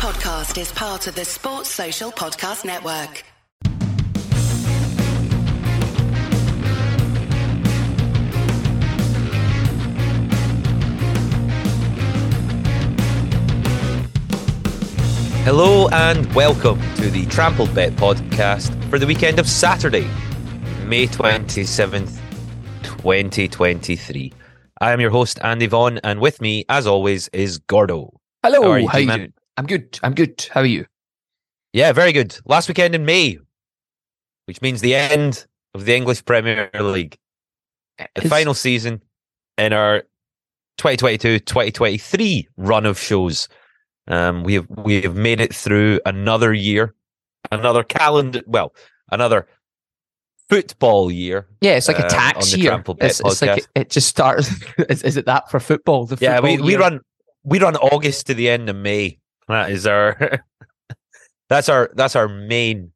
podcast is part of the Sports Social Podcast Network. Hello and welcome to the Trampled Bet podcast for the weekend of Saturday, May 27th, 2023. I am your host, Andy Vaughan, and with me, as always, is Gordo. Hello, How are you, how you doing? I'm good. I'm good. How are you? Yeah, very good. Last weekend in May, which means the end of the English Premier League. The Is- final season in our 2022-2023 run of shows. Um, we have we have made it through another year, another calendar, well, another football year. Yeah, it's like um, a tax on year. It's, it's like it, it just starts. is, is it that for football? The Yeah, we, football we run we run August to the end of May. That is our that's our that's our main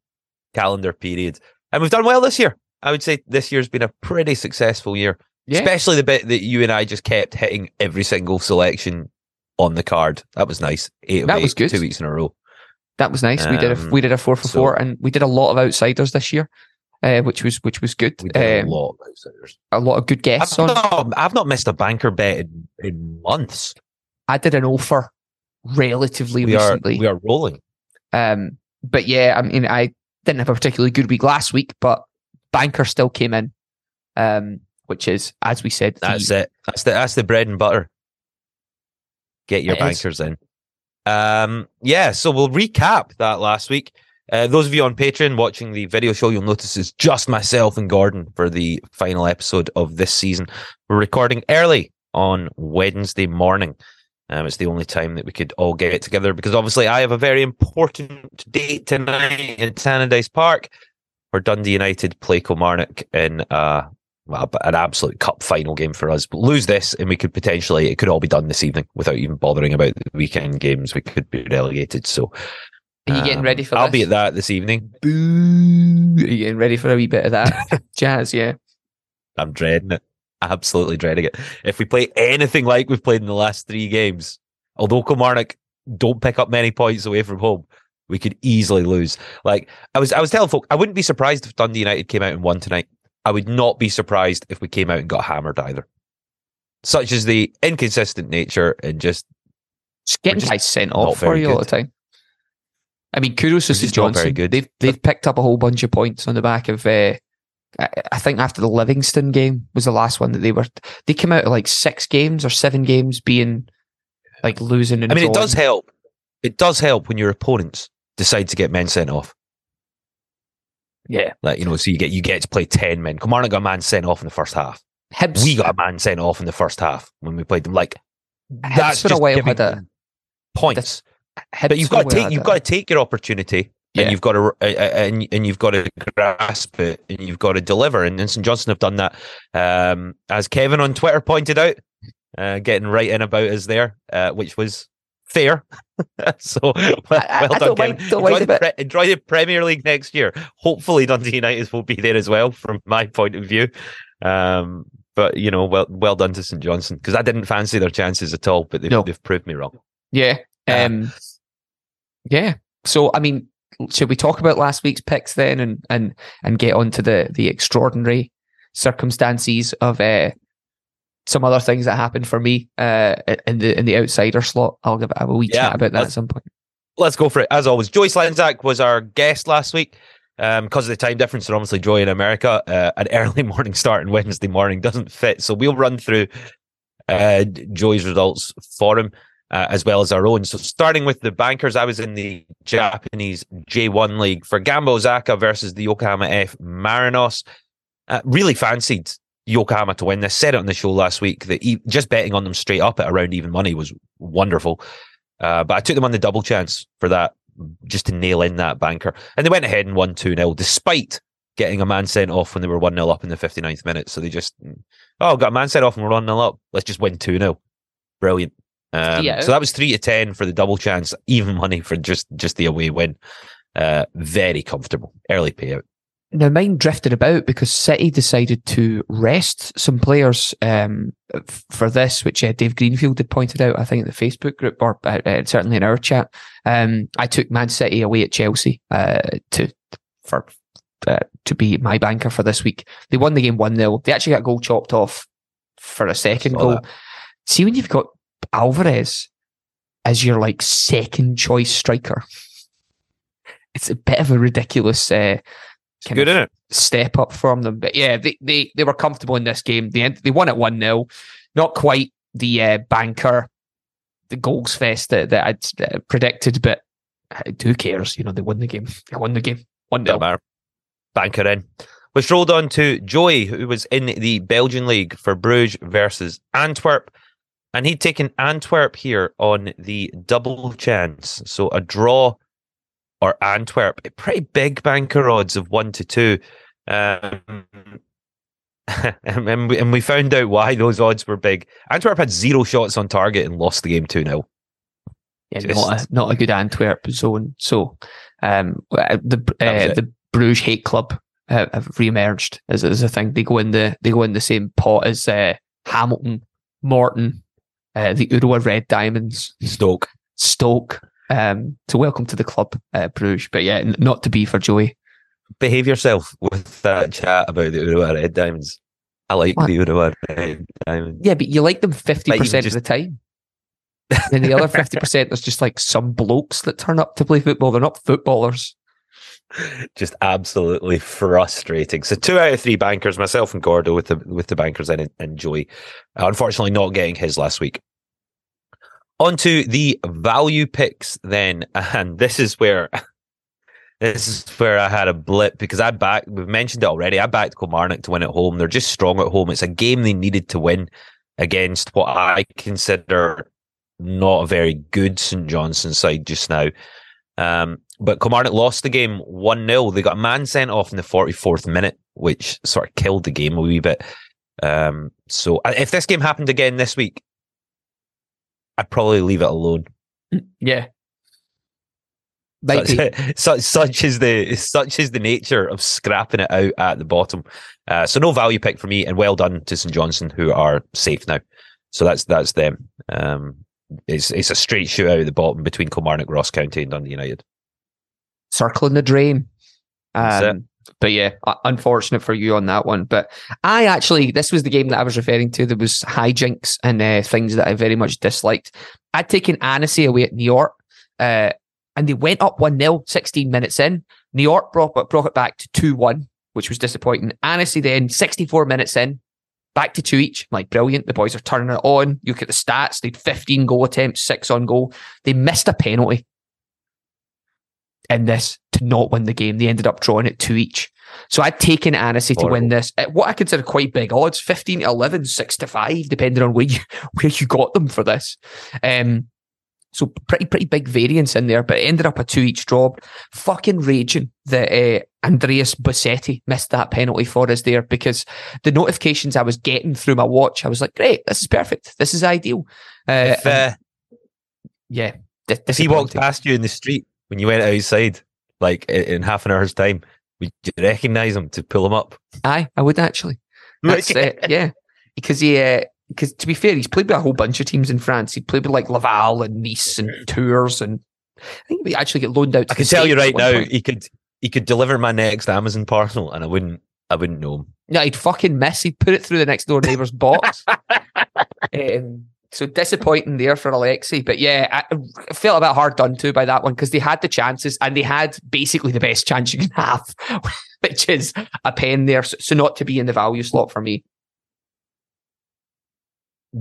calendar period, and we've done well this year. I would say this year's been a pretty successful year, Yeah, especially the bit that you and I just kept hitting every single selection on the card. That was nice. Eight of That eight, was good. Two weeks in a row. that was nice. we did a Um, we did a four for so- four, and we did a lot of outsiders this year, uh, which was which was good. We did Um, a lot of outsiders. a lot of good guests I've on. not, I've not missed a banker bet in, in months. I did an offer relatively We are recently. we are rolling. Um, but yeah, I mean, I didn't have a particularly good week last week, but banker still came in, um, which is as we said. the- That's it. That's the that's the bread and butter. Get your It is. bankers in. Um, yeah, so we'll recap that last week. Uh, those of you on Patreon watching the video show, you'll notice it's just myself and Gordon for the final episode of this season. We're recording early on Wednesday morning. Um, it's the only time that we could all get together because obviously I have a very important date tonight in Tannadice Park where Dundee United play Kilmarnock in uh, well, an absolute cup final game for us. But lose this, and we could potentially it could all be done this evening without even bothering about the weekend games. We could be relegated. So, Are you getting um, ready for I'll this? be at that this evening. Boo! Are you getting ready for a wee bit of that jazz? Yeah. I'm dreading it. Absolutely dreading it. If we play anything like we've played in the last three games, although Kilmarnock don't pick up many points away from home, we could easily lose. Like I was, I was telling folk, I wouldn't be surprised if Dundee United came out and won tonight. I would not be surprised if we came out and got hammered either. Such is the inconsistent nature and just Just getting guys sent off for you all the time. I mean, kudos to St Johnstone. good. They've they've picked up a whole bunch of points on the back of. Uh, I, I think after the Livingston game was the last one that they were. They came out of like six games or seven games being like losing. And I mean, it does help. It does help when your opponents decide to get men sent off. Yeah, Like you know, so you get you get to play ten men. Kilmarnock got a man sent off in the first half. Hibs. We got a man sent off in the first half when we played them. Like Hibs that's for a just while giving had a. points. But you've got to take you've got to take your opportunity. Yeah. And you've got to uh, uh, and, and you've got to grasp it, and you've got to deliver. And, and St Johnstone have done that, um, as Kevin on Twitter pointed out, uh, getting right in about us there, uh, which was fair. so well, I- I done, Kevin. mind- enjoy, the pre- enjoy the Premier League next year. Hopefully, Dundee United will be there as well, from my point of view. Um, but you know, well, well done to St Johnstone because I didn't fancy their chances at all, but they've, No. they've proved me wrong. Yeah. Yeah. Um, yeah. So I mean, should we talk about last week's picks then, and and and get on to the the extraordinary circumstances of uh, some other things that happened for me uh, in the in the outsider slot? I'll give a wee Yeah, chat about that at some point. let's go for it. As always, Joyce Lanzak was our guest last week. Um, because of the time difference, and obviously Joy in America, uh, an early morning start on Wednesday morning doesn't fit. So we'll run through uh, Joy's results for him, uh, as well as our own. So starting with the bankers, I was in the Japanese J1 League for Gamba Osaka versus the Yokohama F Marinos. Uh, really fancied Yokohama to win this. Said it on the show last week that e- just betting on them straight up at around even money was wonderful. Uh, but I took them on the double chance for that, just to nail in that banker. And they went ahead and won 2 0, despite getting a man sent off when they were 1 0 up in the 59th minute. So they just, oh, got a man sent off and we're 1 0 up. Let's just win 2 0. Brilliant. Um, Yeah. So that was 3 to 10 for the double chance, even money for just, just the away win. Uh, very comfortable. Early payout. now mine drifted about because City decided to rest some players um, f- for this, which uh, Dave Greenfield had pointed out. I think in the Facebook group or uh, uh, certainly in our chat. Um, I took Man City away at Chelsea uh, to for uh, to be my banker for this week. They won the game one 0 They actually got a goal chopped off for a second Saw goal. that. See when you've got Alvarez as your like second choice striker. It's a bit of a ridiculous uh, kind good, of isn't it? step up from them. But yeah, they they, they were comfortable in this game. They end, they won at one 0 Not quite the uh, banker, the goals fest that, that I'd uh, predicted, but uh, who cares? You know, they won the game. They won the game. One 0 Don't matter. Banker in. Which rolled on to Joey, who was in the Belgian league for Bruges versus Antwerp. And he'd taken Antwerp here on the double chance. So a draw or Antwerp. Pretty big banker odds of one to two. Um, and, we, and we found out why those odds were big. Antwerp had zero shots on target and lost the game 2 0. Yeah, Just- not a not a good Antwerp zone. So, um, uh, the uh, the Bruges hate club uh, have re-emerged as, as a thing. They go in the they go in the same pot as uh, Hamilton, Morton, uh, the Urawa Red Diamonds, Stoke. Stoke. Um, so welcome to the club, uh, Bruges. But yeah, n- not to be for Joey. behave yourself with that chat about the Urawa Red Diamonds. I like What? the Urawa Red Diamonds. Yeah, but you like them fifty even percent of the time. and the other fifty percent, there's just like some blokes that turn up to play football. They're not footballers. Just absolutely frustrating. So two out of three bankers, myself and Gordo with the with the bankers and Joey. Unfortunately, not getting his last week. On to the value picks then, and this is where this is where I had a blip because I backed. We've mentioned it already. I backed Kilmarnock to win at home. They're just strong at home. It's a game they needed to win against what I consider not a very good St Johnstone side just now. Um, but Kilmarnock lost the game 1 0. They got a man sent off in the 44th minute, which sort of killed the game a wee bit. Um, so uh, if this game happened again this week, I'd probably leave it alone. Yeah. Might. Such, such, such is the such is the nature of scrapping it out at the bottom. Uh, so no value pick for me, and well done to St Johnstone who are safe now. So that's that's them. Um, it's it's a straight shoot out at the bottom between Kilmarnock, Ross County, and Dundee United. circling the drain. Um, but yeah, unfortunate for you on that one. But I actually, this was the game that I was referring to. There was hijinks and uh, things that I very much disliked. I'd taken Annecy away at New York, uh, and they went up 1 0, 16 minutes in. New York brought, brought it back to 2 1, which was disappointing. Annecy then, 64 minutes in, back to two each. Like, brilliant. The boys are turning it on. You look at the stats. They had 15 goal attempts, six on goal. They missed a penalty in this to not win the game. They ended up drawing it two each. So I'd taken Annecy to win this at what I consider quite big odds 15 to 11, 6 to 5, depending on where you, where you got them for this. Um, so pretty, pretty big variance in there, but it ended up a two each draw. Fucking raging that uh, Andreas Bosetti missed that penalty for us there because the notifications I was getting through my watch, I was like, great, this is perfect. This is ideal. Uh, If, uh, yeah. if he walked past you in the street when you went outside, like in half an hour's time, would you recognise him to pull him up? Aye, I would actually. That's it. Yeah, because he, because to be fair, he's played with a whole bunch of teams in France. He played with like Laval and Nice and Tours, and I think he actually get loaned out. To I can tell you right now, point. he could he could deliver my next Amazon parcel, and I wouldn't I wouldn't know him. No, he'd fucking miss. He'd put it through the next door neighbour's box. um, so disappointing there for Alexy. But yeah, I, felt a bit hard done to by that one because they had the chances and they had basically the best chance you can have, which is a pen there. So, not to be in the value slot for me.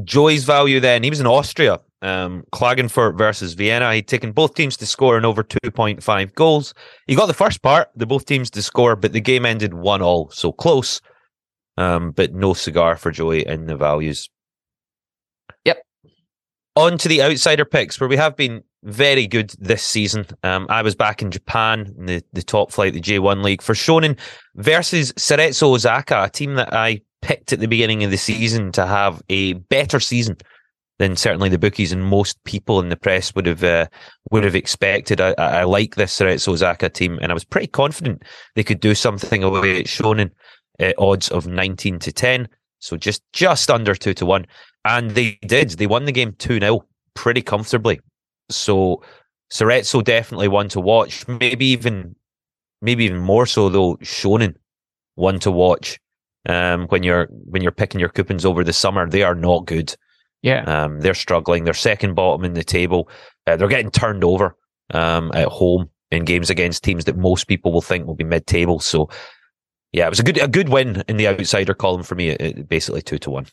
Joy's value then, he was in Austria, um, Klagenfurt versus Vienna. He'd taken both teams to score in over 2.5 goals. He got the first part, the both teams to score, but the game ended 1 all, so close. Um, but no cigar for Joey in the values. On to the outsider picks, where we have been very good this season. Um, I was back in Japan in the, the top flight, the J1 League, for Shonan versus Cerezo Osaka, a team that I picked at the beginning of the season to have a better season than certainly the bookies and most people in the press would have uh, would have expected. I, I like this Cerezo Osaka team, and I was pretty confident they could do something away at Shonan. Uh, odds of nineteen to ten, so just just under two to one, and they did. They won the game two 0 pretty comfortably. So Cerezo definitely one to watch. Maybe even maybe even more so though. Shonan one to watch. Um, when you're when you're picking your coupons over the summer, they are not good. Yeah. Um, they're struggling. They're second bottom in the table. Uh, they're getting turned over um, at home in games against teams that most people will think will be mid-table. So, yeah, it was a good a good win in the outsider column for me. It, basically two to one.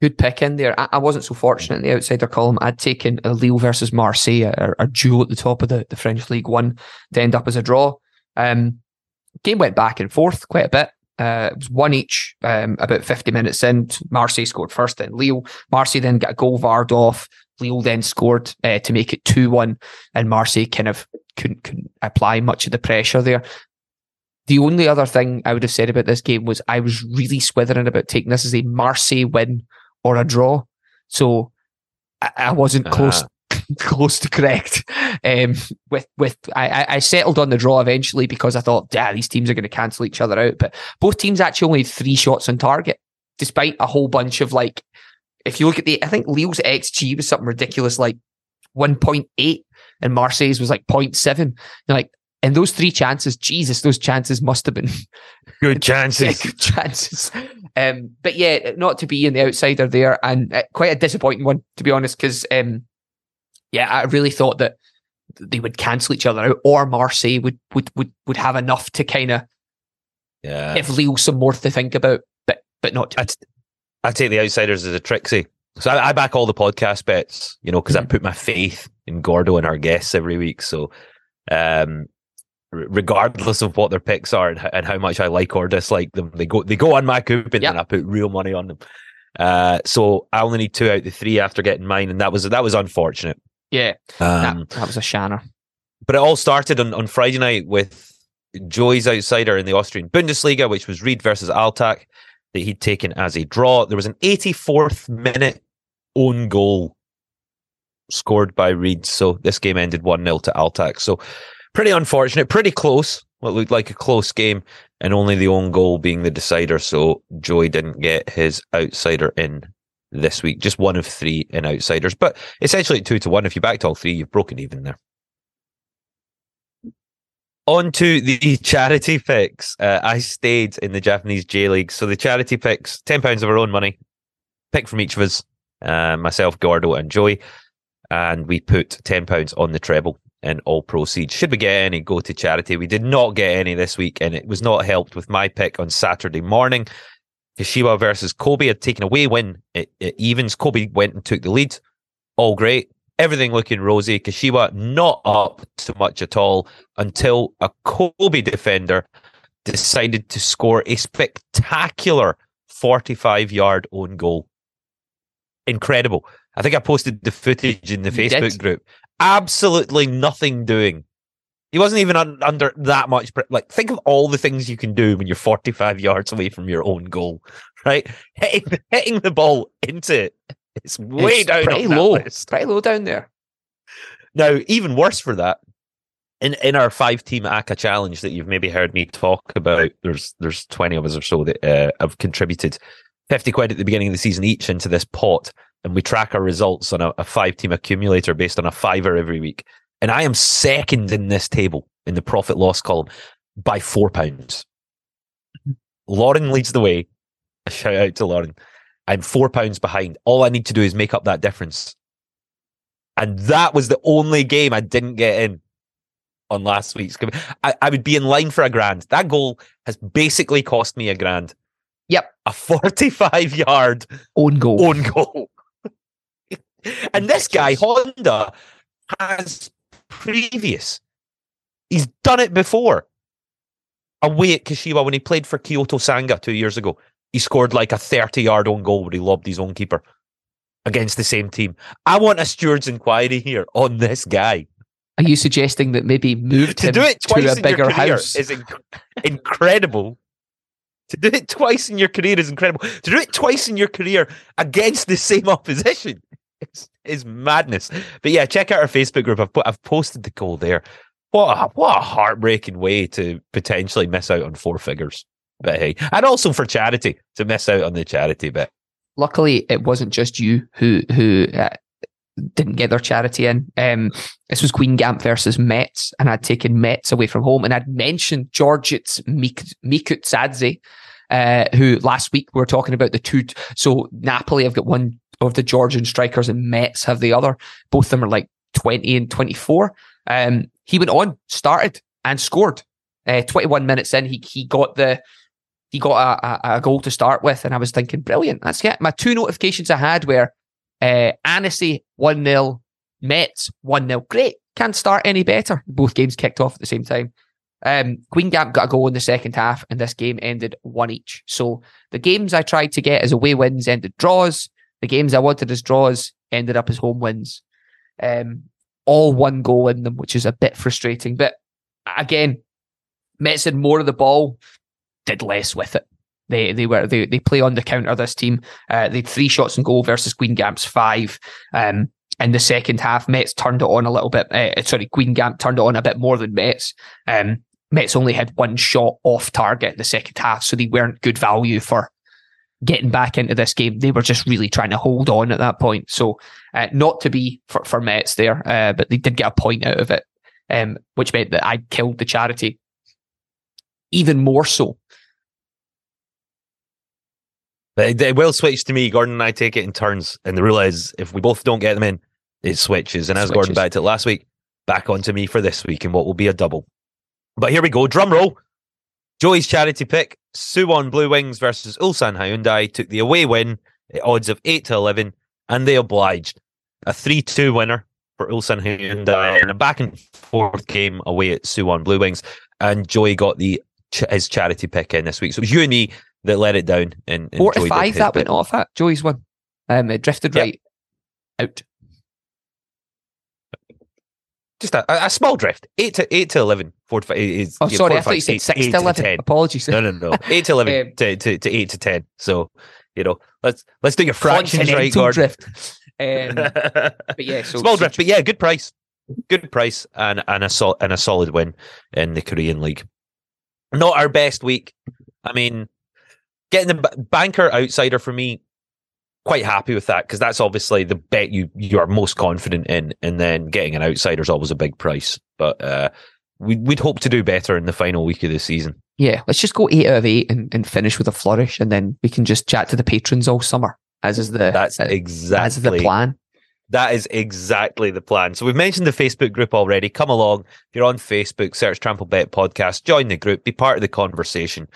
Good pick in there. I, I, wasn't so fortunate in the outsider column. I'd taken a Lille versus Marseille, a, a duel at the top of the, the French League One, to end up as a draw. Um, game went back and forth quite a bit. Uh, it was one each um, about 50 minutes in. Marseille scored first, then Lille. Marseille then got a goal varred off. Lille then scored uh, to make it 2 1, and Marseille kind of couldn't, couldn't apply much of the pressure there. The only other thing I would have said about this game was I was really swithering about taking this as a Marseille win or a draw. So I, I wasn't uh-huh. close close to correct. Um, with with I, I settled on the draw eventually because I thought, yeah, these teams are going to cancel each other out. But both teams actually only had three shots on target, despite a whole bunch of like. If you look at the, I think Lille's XG was something ridiculous like 1.8 and Marseille's was like 0.7. You're like, and those three chances, Jesus, those chances must have been good chances. yeah, good chances. Um, but yeah, not to be in the outsider there, and uh, quite a disappointing one to be honest, because um, yeah, I really thought that they would cancel each other out, or Marseille would would would, would have enough to kind of yeah give Lille some more to think about, but but not. I, t- I take the outsiders as a tricksy. So I, I back all the podcast bets, you know, because mm-hmm. I put my faith in Gordo and our guests every week. So, um, regardless of what their picks are and, and, how much I like or dislike them, they go they go on my coupon yep. and I put real money on them. Uh, so I only need two out of the three after getting mine, and that was that was unfortunate. Yeah, um, that, that, was a shanner. But it all started on, on Friday night with Joey's outsider in the Austrian Bundesliga, which was Ried versus Altach, that he'd taken as a draw. There was an 84th minute own goal scored by Ried. So this game ended 1 0 to Altach. So pretty unfortunate, pretty close. What looked like a close game, and only the own goal being the decider. So Joey didn't get his outsider in this week. Just one of three in outsiders, but essentially two to one. If you backed all three, you've broken even there. On to the charity picks. Uh, I stayed in the Japanese J League. So the charity picks, £10 of our own money, pick from each of us, uh, myself, Gordo, and Joey. And we put £10 on the treble and all proceeds. Should we get any, go to charity. We did not get any this week, and it was not helped with my pick on Saturday morning. Kashiwa versus Kobe had taken away win it, at evens. Kobe went and took the lead. All great. Everything looking rosy. Kashiwa not up to much at all until a Kobe defender decided to score a spectacular 45 yard own goal. Incredible. I think I posted the footage in the you Facebook did. group. Absolutely nothing doing. He wasn't even un- under that much. Pre- like, think of all the things you can do when you're 45 yards away from your own goal, right? Hitting, hitting the ball into it. It's way it's down. Pretty low. List. Pretty low down there. Now, even worse for that, in in our five team ACCA challenge that you've maybe heard me talk about, there's there's 20 of us or so that uh, have contributed 50 quid at the beginning of the season each into this pot, and we track our results on a, a five team accumulator based on a fiver every week. And I am second in this table in the profit loss column by four pounds. Mm-hmm. Lauren leads the way. A shout out to Lauren. I'm four pounds behind. All I need to do is make up that difference. And that was the only game I didn't get in on last week's. I, I would be in line for a grand. That goal has basically cost me a grand. Yep. A 45 yard own goal. Own goal. And this guy, Honda, has previous. He's done it before. Away at Kashiwa when he played for Kyoto Sanga two years ago, he scored like a 30 yard own goal where he lobbed his own keeper against the same team. I want a steward's inquiry here on this guy. Are you suggesting that maybe moved to him do it to a bigger house is inc- incredible. To do it twice in your career is incredible. To do it twice in your career against the same opposition is, madness. But yeah, check out our Facebook group. I've put, I've posted the goal there. What a, what a heartbreaking way to potentially miss out on four figures. But hey, and also for charity to miss out on the charity bit. Luckily, it wasn't just you who who uh, didn't get their charity in. Um, this was Guingamp versus Metz, and I'd taken Metz away from home, and I'd mentioned Georges Mik- Mikautadze, uh, who last week we were talking about the two. So Napoli I've got one of the Georgian strikers, and Metz have the other. Both of them are like twenty and twenty four. Um, he went on, started, and scored. Uh, twenty one minutes in, he he got the he got a, a, a, goal to start with, and I was thinking, brilliant. That's yeah. My two notifications I had were uh, Annecy 1 0, Metz 1 0. Great. Can't start any better. Both games kicked off at the same time. Um, Guingamp got a goal in the second half, and this game ended one each. So the games I tried to get as away wins ended draws. The games I wanted as draws ended up as home wins. Um, all one goal in them, which is a bit frustrating. But again, Metz had more of the ball, did less with it. They they were they they play on the counter. This team uh, they had three shots and goal versus Guingamp's five. Um, in the second half, Metz turned it on a little bit. Uh, sorry, Guingamp turned it on a bit more than Metz. Um, Metz only had one shot off target in the second half, so they weren't good value for getting back into this game. They were just really trying to hold on at that point. So, uh, not to be for, for Metz there, uh, but they did get a point out of it, um, which meant that I killed the charity even more so It, will switch to me. Gordon and I take it in turns, and the rule is if we both don't get them in, it switches. And as switches. Gordon backed it last week, back onto me for this week, and what will be a double. But here we go. Drum roll. Joey's charity pick: Suwon Blue Wings versus Ulsan Hyundai took the away win at odds of eight to eleven, and they obliged. A three-two winner for Ulsan Hyundai in a back and forth game away at Suwon Blue Wings, and Joey got the his charity pick in this week. So it was you and me that let it down. And, to five that bit. went off at Joey's one. Um, it drifted yep. right out. Just a, a, small drift, eight to eight to eleven. Four to five is. Oh, sorry, I thought you said eight, six eight to eleven. To Apologies. No, no, no. eight to eleven um, to, to, to eight to ten. So you know, let's let's do your fractions right, Gordon. Drift. Um, but yeah, so, small so, drift, but yeah, good price, good price, and and a sol- and a solid win in the Korean league. Not our best week. I mean, getting the banker outsider for me quite happy with that because that's obviously the bet you you are most confident in and then getting an outsider is always a big price but uh we, we'd hope to do better in the final week of the season yeah let's just go eight out of eight and, and finish with a flourish and then we can just chat to the patrons all summer as is the that's uh, exactly as the plan that is exactly the plan. So we've mentioned the Facebook group already. Come along. If you're on Facebook, search Trampled Bet Podcast, join the group, be part of the conversation.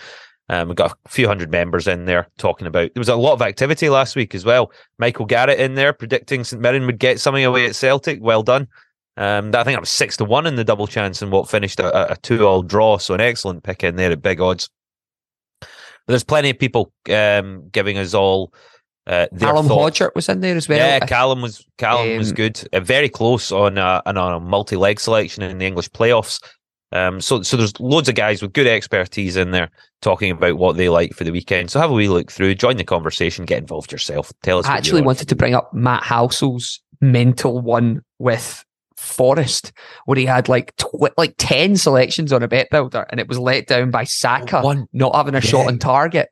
Um, we've got a few hundred members in there talking about. There was a lot of activity last week as well. Michael Garrett in there predicting St Mirren would get something away at Celtic. Well done. Um, I think that was six to one in the double chance and what finished a, a two-all draw. So an excellent pick in there at big odds. But there's plenty of people um, giving us all. Uh, Callum Hodgert was in there as well. Yeah, Callum was Callum um, was good. Uh, very close on a, on a multi-leg selection in the English playoffs. Um, so so there's loads of guys with good expertise in there talking about what they like for the weekend. So have a wee look through, join the conversation, get involved yourself. Tell us. I actually wanted to bring up Matt Halsel's mental one with Forest, where he had like tw- like ten selections on a bet builder, and it was let down by Saka one, not having a yeah. shot on target.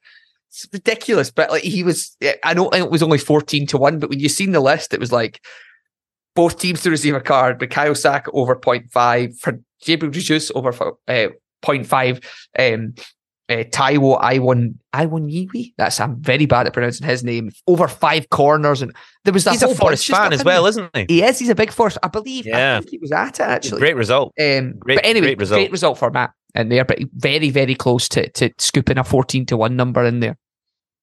It's ridiculous, but like he was. I know it was only fourteen to one, but when you seen the list, it was like both teams to receive a card, but Kyle Saka over 0.5 for Gabriel Jesus over uh, 0.5. Um, uh, Taiwo Iwon Iwon That's I'm very bad at pronouncing his name. Over five corners, and there was that. He's a Forest fan as well, isn't he? He is. He's a big Forest. I believe. Yeah, I think he was at it actually. Great result. Um, great, but anyway, great result. great result for Matt in there, but very very close to to scooping a fourteen to one number in there.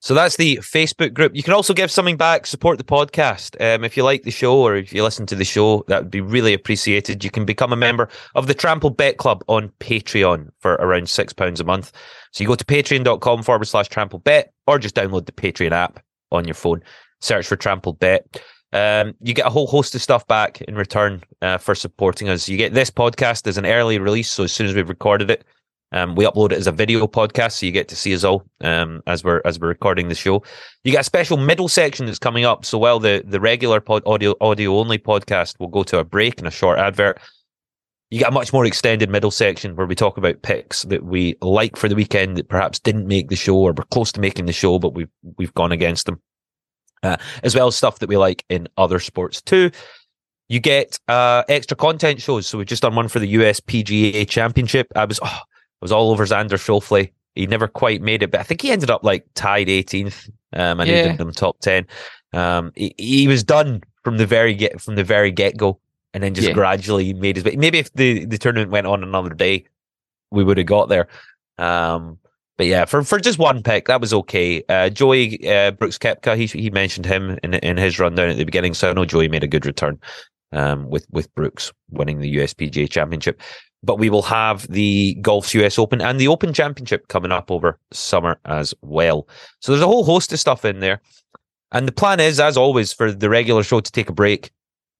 So that's the Facebook group. You can also give something back, support the podcast. Um, if you like the show or if you listen to the show, that would be really appreciated. You can become a member of the Trampled Bet Club on Patreon for around £6 a month. So you go to patreon.com forward slash trampled bet or just download the Patreon app on your phone, search for Trampled Bet. Um, you get a whole host of stuff back in return uh, for supporting us. You get this podcast as an early release. So as soon as we've recorded it, Um, we upload it as a video podcast, so you get to see us all um, as we're as we're recording the show. You get a special middle section that's coming up. So while the the regular pod, audio audio only podcast will go to a break and a short advert, you get a much more extended middle section where we talk about picks that we like for the weekend that perhaps didn't make the show or were close to making the show, but we've we've gone against them, uh, as well as stuff that we like in other sports too. You get uh, extra content shows. So we've just done one for the US PGA Championship. I was oh, was all over Xander Schauffele. He never quite made it, but I think he ended up like tied 18th. Um, and Yeah. needed them top 10. Um, he, he was done from the very get from the very get go, and then just Yeah. gradually made his way. Maybe if the the tournament went on another day, we would have got there. Um, but yeah, for, for just one pick, that was okay. Uh, Joey uh, Brooks Koepka, he he mentioned him in in his rundown at the beginning, so I know Joey made a good return um, with with Brooks winning the USPGA Championship. But we will have the Golf's US Open and the Open Championship coming up over summer as well. So there's a whole host of stuff in there. And the plan is, as always, for the regular show to take a break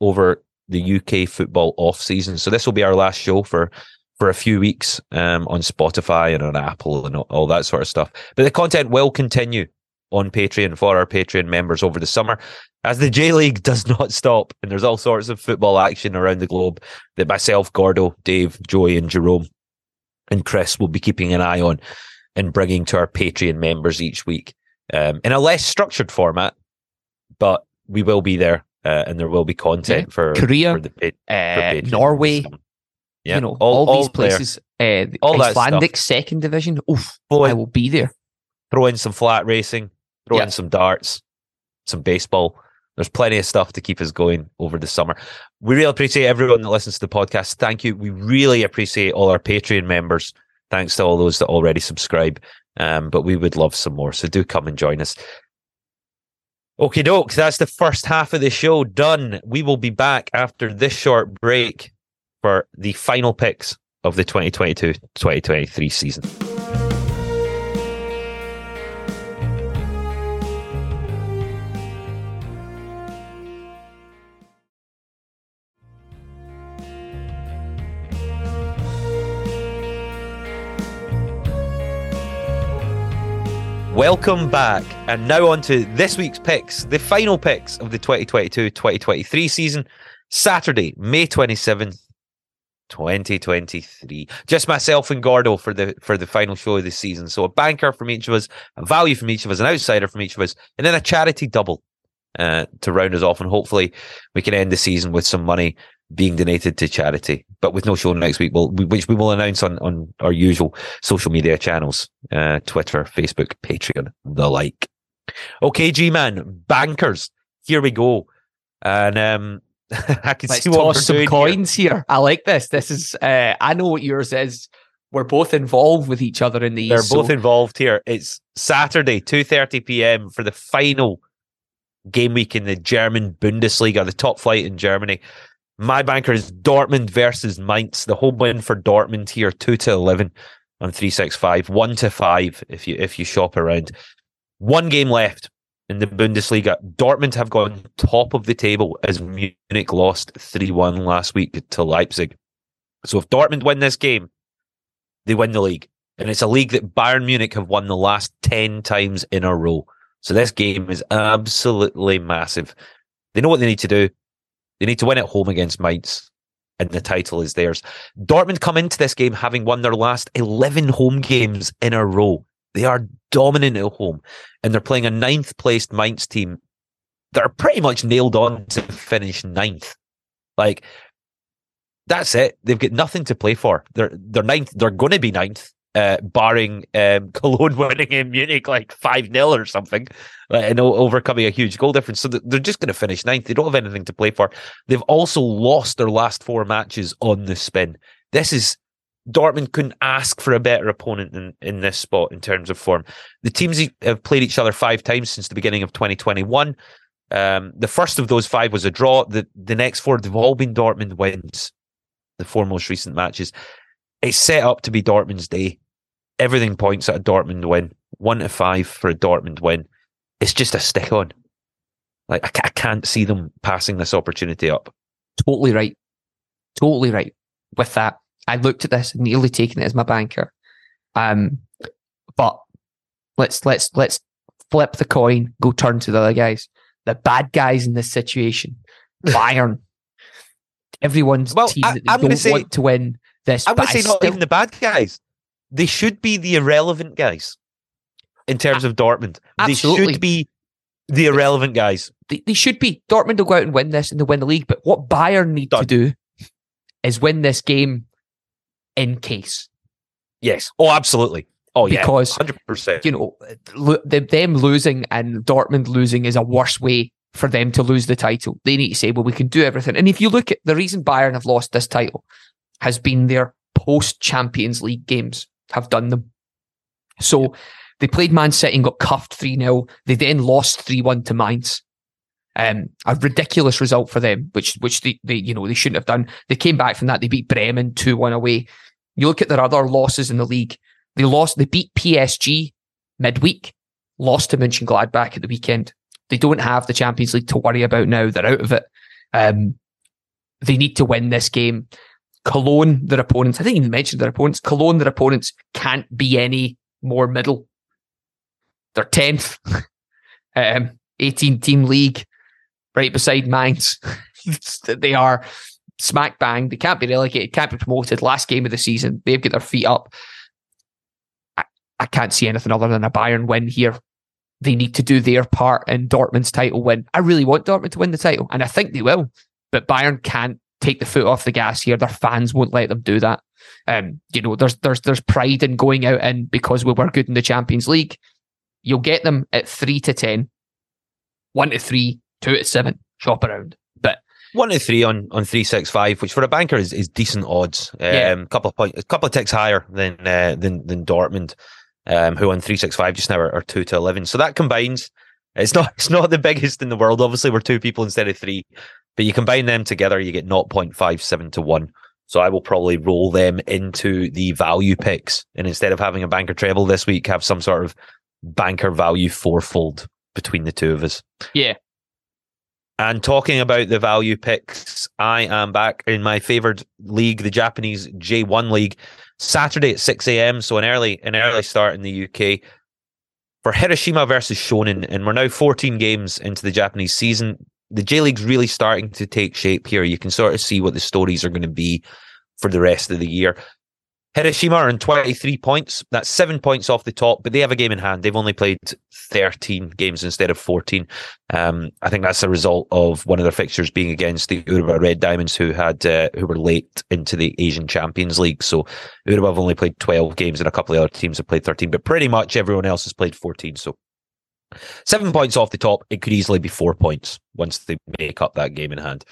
over the UK football off season. So this will be our last show for for a few weeks um, on Spotify and on Apple and all, all that sort of stuff. But the content will continue on Patreon for our Patreon members over the summer as the J League does not stop and there's all sorts of football action around the globe that myself, Gordo, Dave, Joey, and Jerome and Chris will be keeping an eye on and bringing to our Patreon members each week um, in a less structured format, but we will be there uh, and there will be content for, Korea, for the for uh, Norway, Yeah, you know, all, these there. places. Uh, the All that Icelandic second division. Oof, Throw I will be there. throw in some flat racing, throw Yeah. in some darts, some baseball. There's plenty of stuff to keep us going over the summer. We really appreciate everyone that listens to the podcast. Thank you. We really appreciate all our Patreon members. Thanks to all those that already subscribe. Um, but we would love some more. So do come and join us. Okay, doke. That's the first half of the show done. We will be back after this short break for the final picks of the 2022 2023 season. Welcome back. And now on to this week's picks, the final picks of the 2022 2023 season. Saturday, May 27th, 2023. Just myself and Gordo for the for the final show of the season. So a banker from each of us, a value from each of us, an outsider from each of us, and then a charity double uh, to round us off. And hopefully we can end the season with some money being donated to charity, but with no show next week, we'll, which we will announce on, on our usual social media channels, uh, Twitter, Facebook, Patreon, the like. Okay, G-Man, bankers, here we go. And um, I can Let's see what toss some doing here. coins here. I like this. This is. Uh, I know what yours is. We're both involved with each other in these. They're so- both involved here. It's Saturday, 2.30 p.m. for the final game week in the German Bundesliga, the top flight in Germany. My banker is Dortmund versus Mainz. The home win for Dortmund here, 2 to 11 on 365, 1 to 5 if you if you shop around. One game left in the Bundesliga. Dortmund have gone top of the table as Munich lost 3 1 last week to Leipzig. So if Dortmund win this game, they win the league. And it's a league that Bayern Munich have won the last 10 times in a row. So this game is absolutely massive. They know what they need to do. They need to win at home against Mainz, and the title is theirs. Dortmund come into this game having won their last 11 home games in a row. They are dominant at home, and they're playing a ninth placed Mainz team that are pretty much nailed on to finish ninth. Like, that's it. They've got nothing to play for. They're they're ninth. They're going to be ninth, uh, barring um, Cologne winning in Munich like five 0 or something, like, and overcoming a huge goal difference. So they're just going to finish ninth. They don't have anything to play for. They've also lost their last four matches on the spin. This is Dortmund couldn't ask for a better opponent in, in this spot in terms of form. The teams have played each other five times since the beginning of 2021. Um, the first of those five was a draw. The the next four they've all been Dortmund wins. The four most recent matches. It's set up to be Dortmund's day. Everything points at a Dortmund win. One to five for a Dortmund win. It's just a stick on. Like I, I can't see them passing this opportunity up. Totally right. Totally right. With that, I looked at this, nearly taking it as my banker. Um, but let's let's let's flip the coin, go turn to the other guys. The bad guys in this situation, Bayern. Everyone's Well, team I- that they I'm don't say- want to win this. I would but say not still- even the bad guys. They should be the irrelevant guys in terms of Dortmund. They should be the irrelevant guys. they, they should be. Dortmund will go out and win this and they'll win the league. But what Bayern need to do is win this game in case. Yes. Oh, absolutely. Oh, yeah. Because- hundred percent. You know, lo- the, them losing and Dortmund losing is a worse way for them to lose the title. They need to say, well, we can do everything. And if you look at the reason Bayern have lost this title has been their post Champions League games have done them. So they played Man City and got cuffed 3 0. They then lost 3 1 to Mainz. Um, a ridiculous result for them, which which they, they you know they shouldn't have done. They came back from that. They beat Bremen 2 1 away. You look at their other losses in the league. They lost, they beat PSG midweek, lost to Mönchengladbach at the weekend. They don't have the Champions League to worry about now. They're out of it. Um, they need to win this game. Cologne, their opponents, I think you mentioned their opponents. Cologne, their opponents can't be any more middle. They're 10th, um, 18 team league, right beside Mainz. they are smack bang. They can't be relegated, can't be promoted. Last game of the season, they've got their feet up. I, I can't see anything other than a Bayern win here. They need to do their part in Dortmund's title win. I really want Dortmund to win the title, and I think they will. But Bayern can't take the foot off the gas here. Their fans won't let them do that. Um, you know, there's there's there's pride in going out and because we were good in the Champions League. You'll get them at three to ten, one to three, two to seven. Shop around, but One to three on on three six five, which for a banker is, is decent odds. Um, Yeah. couple of points, a couple of ticks higher than uh, than than Dortmund, um, who on three six five just now are, are two to eleven. So that combines. It's not it's not the biggest in the world. Obviously, we're two people instead of three, but you combine them together, you get 0.57 to one. So I will probably roll them into the value picks, and instead of having a banker treble this week, have some sort of banker value fourfold between the two of us. Yeah. And talking about the value picks, I am back in my favored league, the Japanese J1 league, Saturday at 6 a.m. So an early, an early start in the UK for Hiroshima versus Shonan. And we're now 14 games into the Japanese season. The J League's really starting to take shape here. You can sort of see what the stories are going to be for the rest of the year. Hiroshima are on 23 points. That's seven points off the top, but they have a game in hand. They've only played 13 games instead of 14. Um, I think that's a result of one of their fixtures being against the Urawa Red Diamonds, who had uh, who were late into the Asian Champions League. So Urawa have only played 12 games, and a couple of other teams have played 13, but pretty much everyone else has played 14. So seven points off the top. It could easily be four points once they make up that game in hand.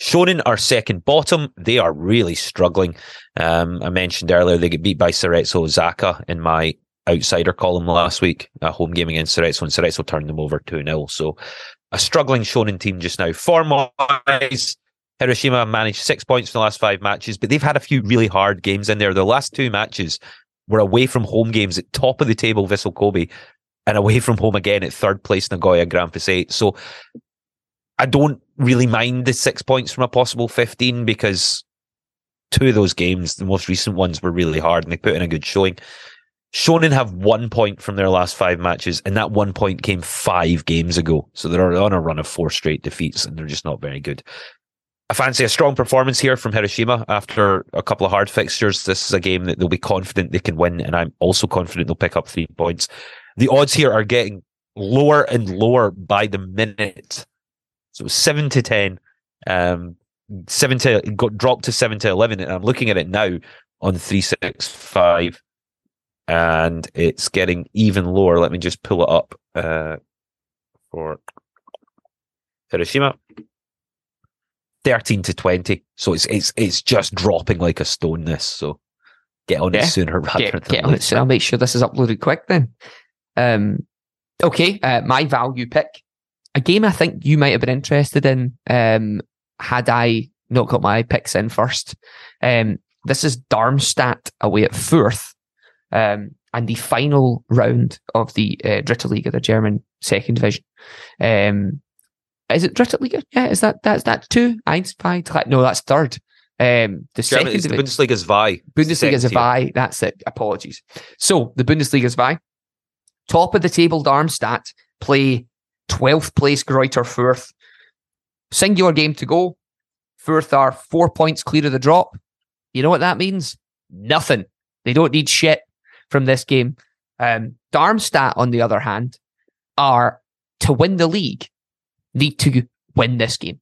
Shonan are second bottom. They are really struggling. Um, I mentioned earlier they get beat by Cerezo Osaka in my outsider column last week, a home game against Cerezo, and Cerezo turned them over 2 0. So a struggling Shonan team just now. Form wise, Hiroshima managed six points in the last five matches, but they've had a few really hard games in there. The last two matches were away from home games at top of the table, Vissel Kobe, and away from home again at third place, Nagoya Grampus 8. So I don't really mind the six points from a possible 15 because two of those games, the most recent ones, were really hard and they put in a good showing. Shonan have one point from their last five matches, and that one point came five games ago. So they're on a run of four straight defeats, and they're just not very good. I fancy a strong performance here from Hiroshima after a couple of hard fixtures. This is a game that they'll be confident they can win, and I'm also confident they'll pick up three points. The odds here are getting lower and lower by the minute. So seven to ten, um, seven to got dropped to seven to eleven, and I'm looking at it now on three six five, and it's getting even lower. Let me just pull it up uh, for Hiroshima. 13 to 20 so it's it's it's just dropping like a stone this so get on Yeah. it sooner rather get, than get on it later. soon. I'll make sure this is uploaded quick then. Um, okay, uh, my value pick, a game I think you might have been interested in um, had I not got my picks in first. Um, this is Darmstadt away at Fürth, um, and the final round of the uh, Dritte Liga, the German second division. Um, is it Dritte Liga? Yeah, is that that's that two? Eins, zwei, drei? No, that's third. Um, the Germany, second the divi- Bundesliga's Vi. Bundesliga's a Vi. That's it. Apologies. So the Bundesliga's Vi. Top of the table, Darmstadt play 12th place Greuther Fürth. Singular game to go. Fürth are four points clear of the drop. You know what that means? Nothing. They don't need shit from this game. Um, Darmstadt, on the other hand, are to win the league, need to win this game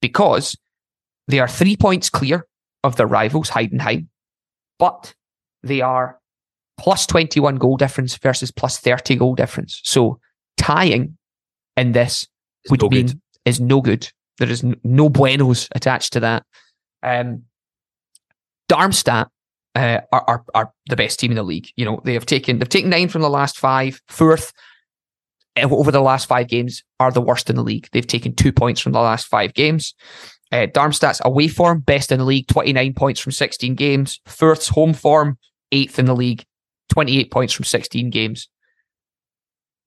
because they are three points clear of their rivals, Heidenheim, but they are plus 21 goal difference versus plus 30 goal difference. So tying in this It's would no mean good. is no good. There is no buenos attached to that. Um, Darmstadt uh, are, are are the best team in the league. You know they have taken they've taken nine from the last five. Furth over the last five games are the worst in the league. They've taken two points from the last five games. Uh, Darmstadt's away form best in the league, twenty nine points from sixteen games. Furth's home form eighth in the league, twenty eight points from sixteen games.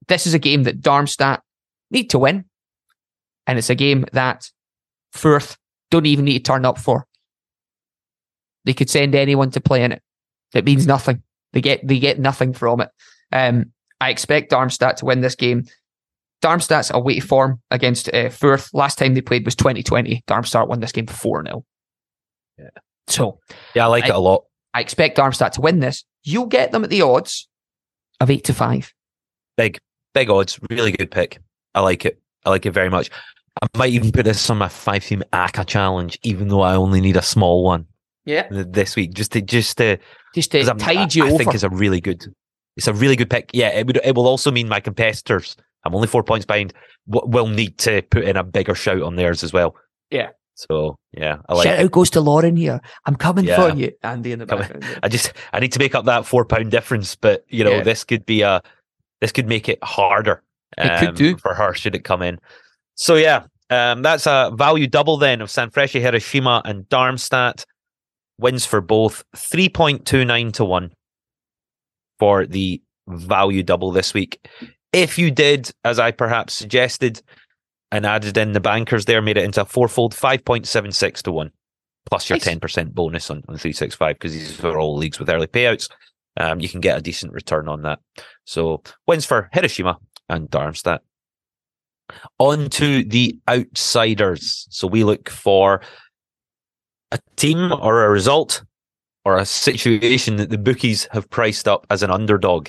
This is a game that Darmstadt need to win, and it's a game that Furth don't even need to turn up for. They could send anyone to play in it. It means nothing. They get they get nothing from it. Um, I expect Darmstadt to win this game. Darmstadt's away form against uh, Furth. Last time they played was 2020. Darmstadt won this game 4 0. Yeah. So Yeah, I like I- it a lot. I expect Darmstadt to win this. You'll get them at the odds of 8 to 5. Big, big odds. Really good pick. I like it. I like it very much. I might even put this on my five team ACA challenge, even though I only need a small one Yeah. this week, just to just to Just to tide I, you I over. think it's a really good. It's a really good pick. Yeah, it would. It will also mean my competitors. I'm only four points behind. Will need to put in a bigger shout on theirs as well. Yeah. So yeah, I like. Shout out goes to Lauren here. I'm coming Yeah. for you. Andy in the background. I just I need to make up that four pound difference, but you know Yeah. this could be a this could make it harder. It could um, do. for her should it come in. So yeah, um, that's a value double then of Sanfrecce, Hiroshima, and Darmstadt. Wins for both three point two nine to one for the value double this week. If you did, as I perhaps suggested, and added in the bankers there, made it into a fourfold, five point seven six to one, plus your Nice. ten percent bonus on on three six five because these are all leagues with early payouts. Um, you can get a decent return on that. So wins for Hiroshima and Darmstadt. On to the outsiders. So we look for a team or a result or a situation that the bookies have priced up as an underdog.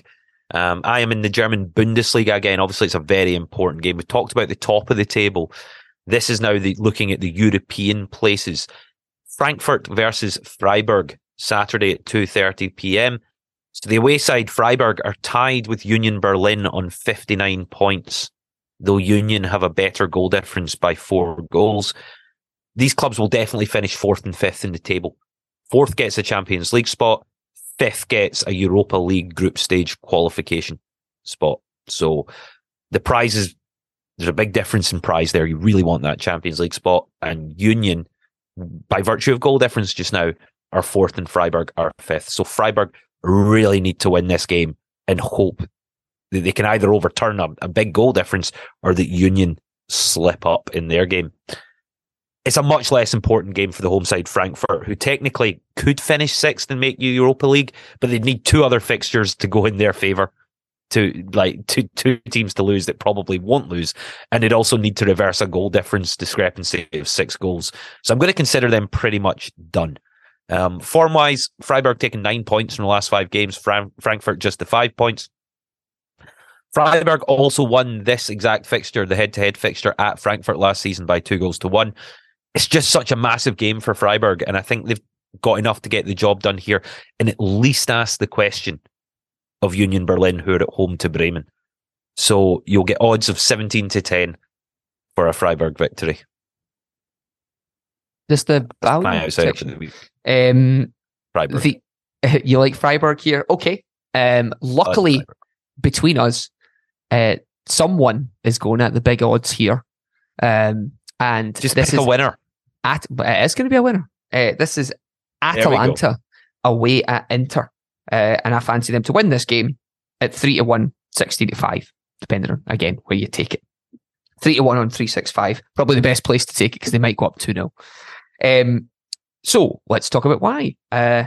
Um, I am in the German Bundesliga again. Obviously, it's a very important game. We've talked about the top of the table. This is now the looking at the European places. Frankfurt versus Freiburg, Saturday at 2.30 p.m. So the away side, Freiburg, are tied with Union Berlin on 59 points, though Union have a better goal difference by four goals. These clubs will definitely finish fourth and fifth in the table. Fourth gets a Champions League spot, fifth gets a Europa League group stage qualification spot. So the prizes, there's a big difference in prize there. You really want that Champions League spot. And Union, by virtue of goal difference just now, are fourth and Freiburg are fifth. So Freiburg really need to win this game and hope that they can either overturn a, a big goal difference or that Union slip up in their game. It's a much less important game for the home side Frankfurt, who technically could finish sixth and make Europa League, but they'd need two other fixtures to go in their favour to like two two teams to lose that probably won't lose, and they'd also need to reverse a goal difference discrepancy of six goals. So I'm going to consider them pretty much done. Um, form wise, Freiburg taking nine points from the last five games, Fran- Frankfurt just the five points. Freiburg also won this exact fixture, the head to head fixture at Frankfurt last season by two goals to one. It's just such a massive game for Freiburg, and I think they've got enough to get the job done here and at least ask the question of Union Berlin, who are at home to Bremen. So you'll get odds of 17 to 10 for a Freiburg victory. Just the value My outside for section. the week. Um, Freiburg. the, you like Freiburg here? Okay. Um, like luckily, between us, uh, someone is going at the big odds here. Um, and just this pick is a winner. At, but it is going to be a winner. Uh, this is. Atalanta away at Inter. Uh, and I fancy them to win this game at 3 to 1, 60 to 5, depending on, again, where you take it. 3 to 1 on 365. Probably the best place to take it because they might go up 2 0. Um, So let's talk about why. Uh,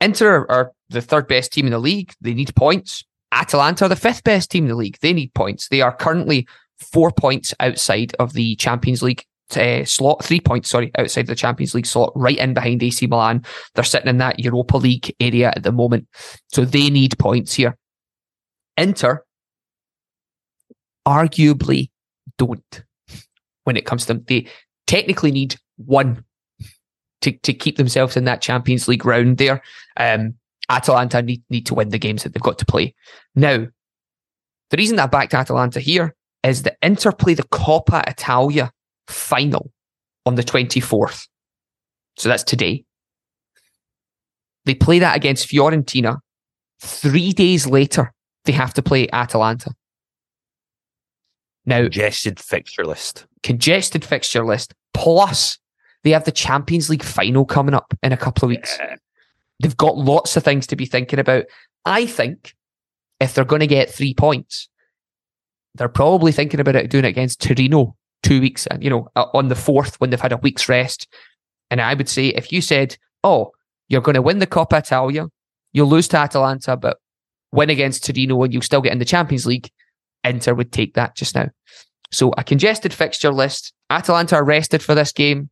Inter are the third best team in the league. They need points. Atalanta are the fifth best team in the league. They need points. They are currently four points outside of the Champions League uh, slot, three points, sorry, outside the Champions League slot, right in behind AC Milan. They're sitting in that Europa League area at the moment. So they need points here. Inter arguably don't when it comes to them. They technically need one to, to keep themselves in that Champions League round there. Um, Atalanta need, need to win the games that they've got to play. Now, the reason that I backed Atalanta here is that Inter play the Coppa Italia final on the 24th. So that's today. They play that against Fiorentina. Three days later, they have to play Atalanta. Now, Congested fixture list. congested fixture list, plus they have the Champions League final coming up in a couple of weeks. They've got lots of things to be thinking about. I think if they're going to get three points, they're probably thinking about it doing it against Torino two weeks, and you know, uh, on the fourth when they've had a week's rest. And I would say if you said, "Oh, you're going to win the Coppa Italia, you'll lose to Atalanta, but win against Torino and you'll still get in the Champions League," Inter would take that just now. So a congested fixture list. Atalanta are rested for this game.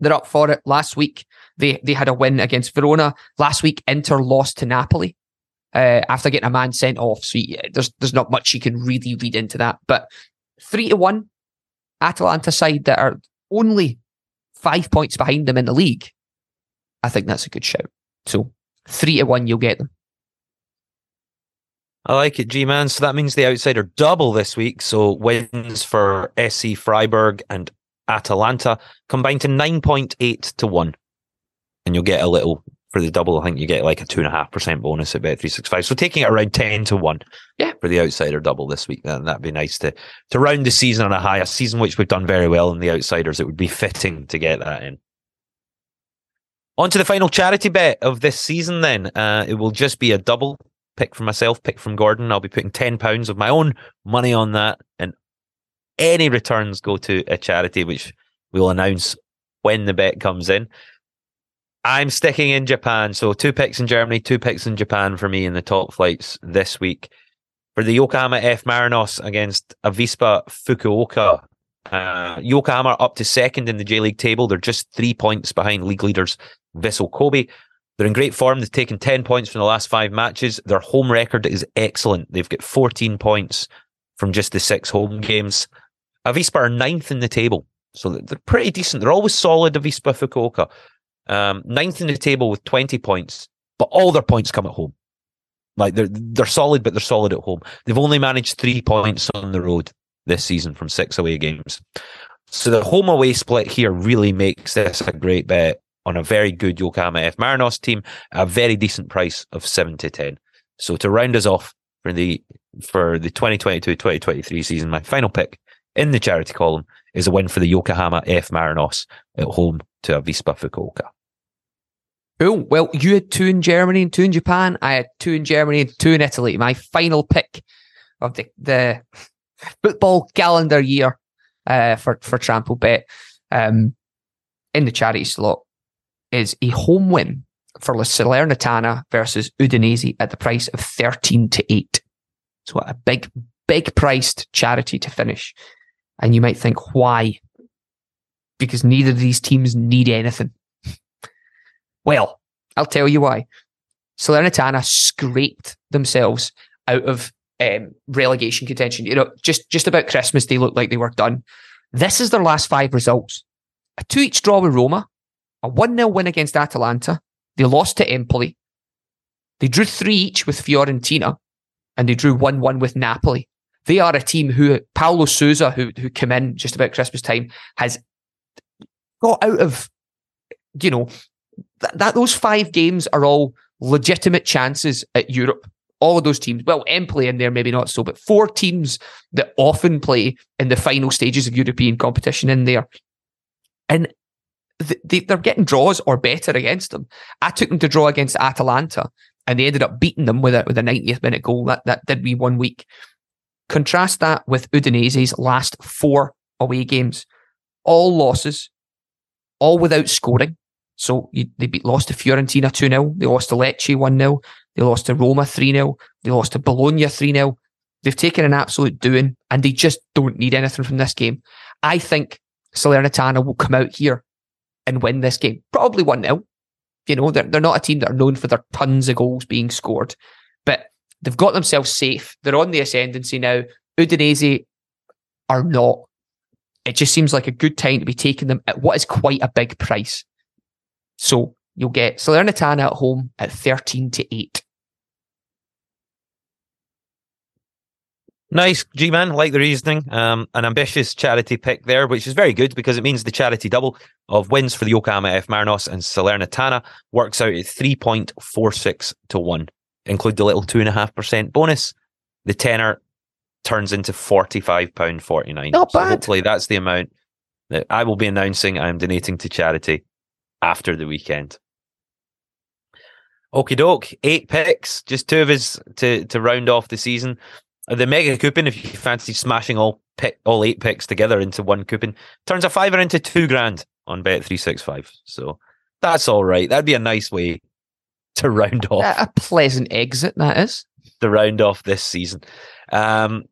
They're up for it. Last week they they had a win against Verona. Last week Inter lost to Napoli uh, after getting a man sent off. So there's there's not much you can really read into that. But three to one, Atalanta side that are only five points behind them in the league. I think that's a good shout. So three to one, you'll get them. I like it, G man. So that means the outsider double this week. So wins for SC Freiburg and Atalanta combined to 9.8 to 1. And you'll get a little for the double. I think you get like a 2.5% bonus at Bet365. So taking it around 10 to 1 Yeah. for the outsider double this week. Then that'd be nice to, to round the season on a high, a season which we've done very well in the outsiders. It would be fitting to get that in. On to the final charity bet of this season, then. Uh, it will just be a double pick from myself, pick from Gordon. I'll be putting £10 of my own money on that. And any returns go to a charity, which we'll announce when the bet comes in. I'm sticking in Japan. So two picks in Germany, two picks in Japan for me in the top flights this week. For the Yokohama F Marinos against Avispa Fukuoka. Uh, Yokohama up to second in the J League table. They're just three points behind league leaders Vissel Kobe. They're in great form. They've taken 10 points from the last five matches. Their home record is excellent. They've got 14 points from just the six home games. Avispa are ninth in the table. So they're pretty decent. They're always solid, Avispa Fukuoka. Um, ninth in the table with 20 points, but all their points come at home. Like they're they're solid, but they're solid at home. They've only managed three points on the road this season from six away games. So the home away split here really makes this a great bet on a very good Yokohama F Marinos team, a very decent price of seven to ten. So to round us off for the for the 2022-2023 season, my final pick in the charity column is a win for the Yokohama F Marinos at home to Avispa Fukuoka. Cool. Well, you had two in Germany and two in Japan. I had two in Germany and two in Italy. My final pick of the, the football calendar year uh, for, for Trampled Bet um, in the charity slot is a home win for La Salernitana versus Udinese at the price of 13 to 8. So a big, big priced charity to finish. And you might think, why? Because neither of these teams need anything. Well, I'll tell you why. Salernitana scraped themselves out of um, relegation contention. You know, just just about Christmas, they looked like they were done. This is their last five results: a two each draw with Roma, a one 0 win against Atalanta. They lost to Empoli. They drew three each with Fiorentina, and they drew one one with Napoli. They are a team who Paulo Sousa, who who came in just about Christmas time, has got out of you know that, that those five games are all legitimate chances at Europe. All of those teams, well, Empoli in there, maybe not so, but four teams that often play in the final stages of European competition in there. And they, they're getting draws or better against them. I took them to draw against Atalanta and they ended up beating them with a, with a 90th minute goal. That, that did me one week. Contrast that with Udinese's last four away games. All losses, all without scoring. So you, they beat, lost to Fiorentina 2 0. They lost to Lecce 1 0. They lost to Roma 3 0. They lost to Bologna 3 0. They've taken an absolute doing and they just don't need anything from this game. I think Salernitana will come out here and win this game. Probably 1 0. You know, they're, they're not a team that are known for their tons of goals being scored, but they've got themselves safe. They're on the ascendancy now. Udinese are not. It just seems like a good time to be taking them at what is quite a big price. So you'll get Salernitana at home at 13 to 8. Nice, G Man. Like the reasoning. Um, an ambitious charity pick there, which is very good because it means the charity double of wins for the Yokohama F Marinos and Salernitana works out at 3.46 to 1. Include the little 2.5% bonus. The tenner turns into £45.49. Not so bad. hopefully that's the amount that I will be announcing I'm donating to charity after the weekend. Okie doke, eight picks, just two of us to, to round off the season. Uh, The mega coupon, if you fancy smashing all pick, all eight picks together into one coupon, turns a fiver into two grand on Bet three six five. So that's all right. That'd be a nice way to round off A pleasant exit, that is. to round off this season. Um,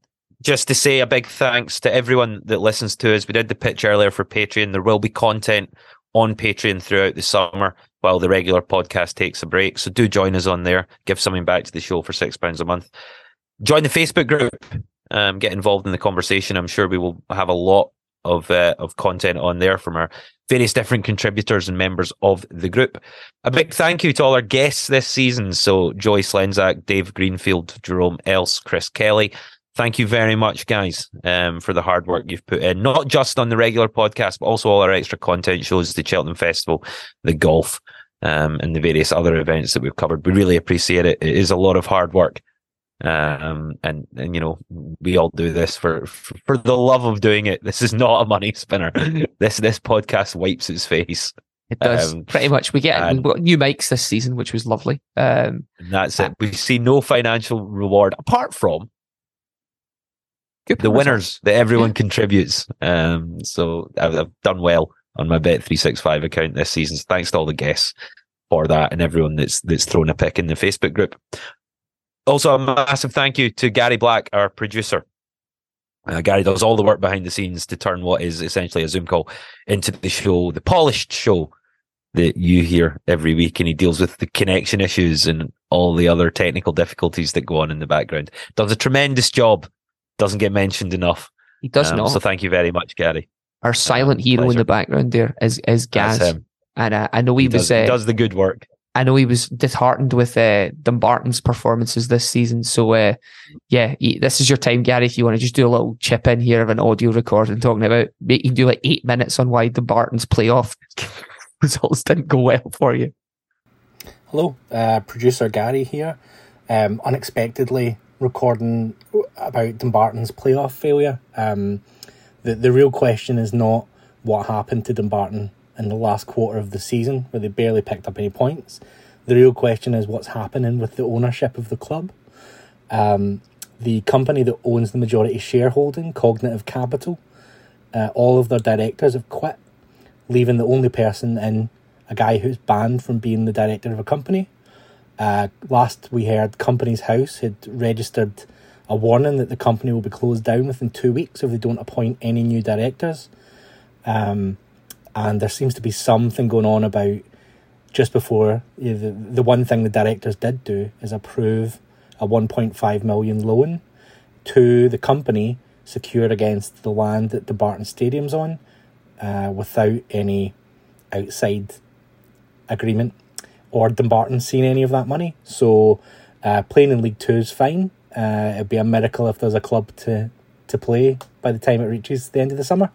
just to say a big thanks to everyone that listens to us. We did the pitch earlier for Patreon. There will be content on Patreon throughout the summer while the regular podcast takes a break. So do join us on there. Give something back to the show for six pounds a month. Join the Facebook group. Um, get involved in the conversation. I'm sure we will have a lot of uh, of content on there from our various different contributors and members of the group. A big thank you to all our guests this season. So Joyce Lenzak, Dave Greenfield, Jerome Else, Chris Kelly. Thank you very much, guys, um, for the hard work you've put in, not just on the regular podcast, but also all our extra content shows, the Cheltenham Festival, the golf, um, and the various other events that we've covered. We really appreciate it. It is a lot of hard work. Um, and, and, you know, we all do this for, for, for the love of doing it. This is not a money spinner. this, this podcast wipes its face. It does. Um, Pretty much. We get and- new mics this season, which was lovely. Um, And that's it. We see no financial reward apart from the winners that everyone contributes. Um, so I've, I've done well on my Bet three six five account this season. So thanks to all the guests for that and everyone that's that's thrown a pick in the Facebook group. Also, a massive thank you to Gary Black, our producer. Uh, Gary does all the work behind the scenes to turn what is essentially a Zoom call into the show, the polished show that you hear every week, and he deals with the connection issues and all the other technical difficulties that go on in the background. Does a tremendous job. Doesn't get mentioned enough. He does Um, not. So thank you very much, Gary. Our silent hero in the background there is is Gaz, and uh, I know he, He, was does, he uh, does the good work. I know he was disheartened with uh, Dumbarton's performances this season. So, uh, yeah, this is your time, Gary. If you want to just do a little chip in here of an audio recording talking about, you can do like eight minutes on why Dumbarton's playoff results didn't go well for you. Hello, uh, producer Gary here. Um, unexpectedly recording about Dumbarton's playoff failure. Um, the the real question is not what happened to Dumbarton in the last quarter of the season, where they barely picked up any points. The real question is what's happening with the ownership of the club. Um, the company that owns the majority shareholding, Cognitive Capital, uh, all of their directors have quit, leaving the only person in a guy who's banned from being the director of a company. Uh, last we heard, Companies House had registered a warning that the company will be closed down within two weeks if they don't appoint any new directors. Um, and there seems to be something going on about just before yeah, the the one thing the directors did do is approve a 1.5 million loan to the company secured against the land that the Barton Stadium's on, uh, without any outside agreement or Dumbarton seeing any of that money. So uh, playing in League Two is fine. Uh, it'd be a miracle if there's a club to to play by the time it reaches the end of the summer.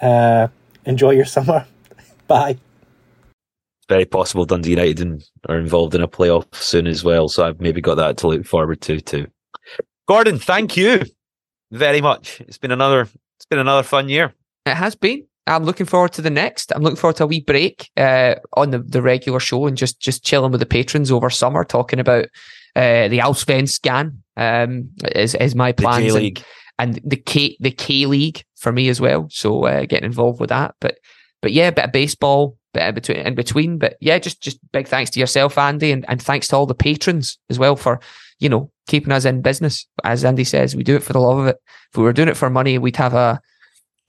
Uh, enjoy your summer. Bye. It's very possible Dundee United and- are involved in a playoff soon as well. So I've maybe got that to look forward to too. Gordon, thank you very much. It's been another it's been another fun year. It has been. I'm looking forward to the next. I'm looking forward to a wee break uh, on the, the regular show and just just chilling with the patrons over summer, talking about uh, the Allsvenskan um, is is my The plans J and, and the K the K League for me as well. So uh, getting involved with that, but but yeah, a bit of baseball, bit in between. In between, but yeah, just just big thanks to yourself, Andy, and, and thanks to all the patrons as well for you know keeping us in business. As Andy says, we do it for the love of it. If we were doing it for money, we'd have a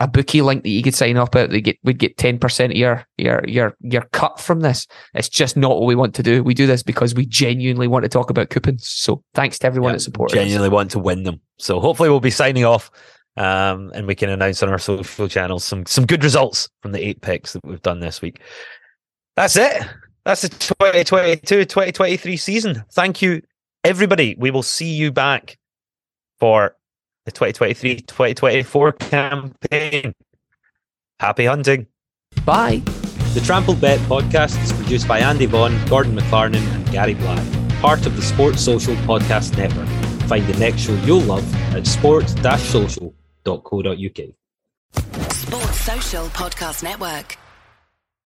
a bookie link that you could sign up at. They get we'd get ten percent of your your your your cut from this. It's just not what we want to do. We do this because we genuinely want to talk about coupons. So thanks to everyone Yeah, that supported. genuinely want to win them. So hopefully we'll be signing off, um, and we can announce on our social channels some some good results from the eight picks that we've done this week. That's it. That's the 2022-2023 season. Thank you, everybody. We will see you back for the 2023-2024 campaign. Happy hunting. Bye. The Trampled Bet podcast is produced by Andy Vaughan, Gordon McLarnon, and Gary Black, part of the Sports Social Podcast Network. Find the next show you'll love at sports-social.co.uk. Sports Social Podcast Network.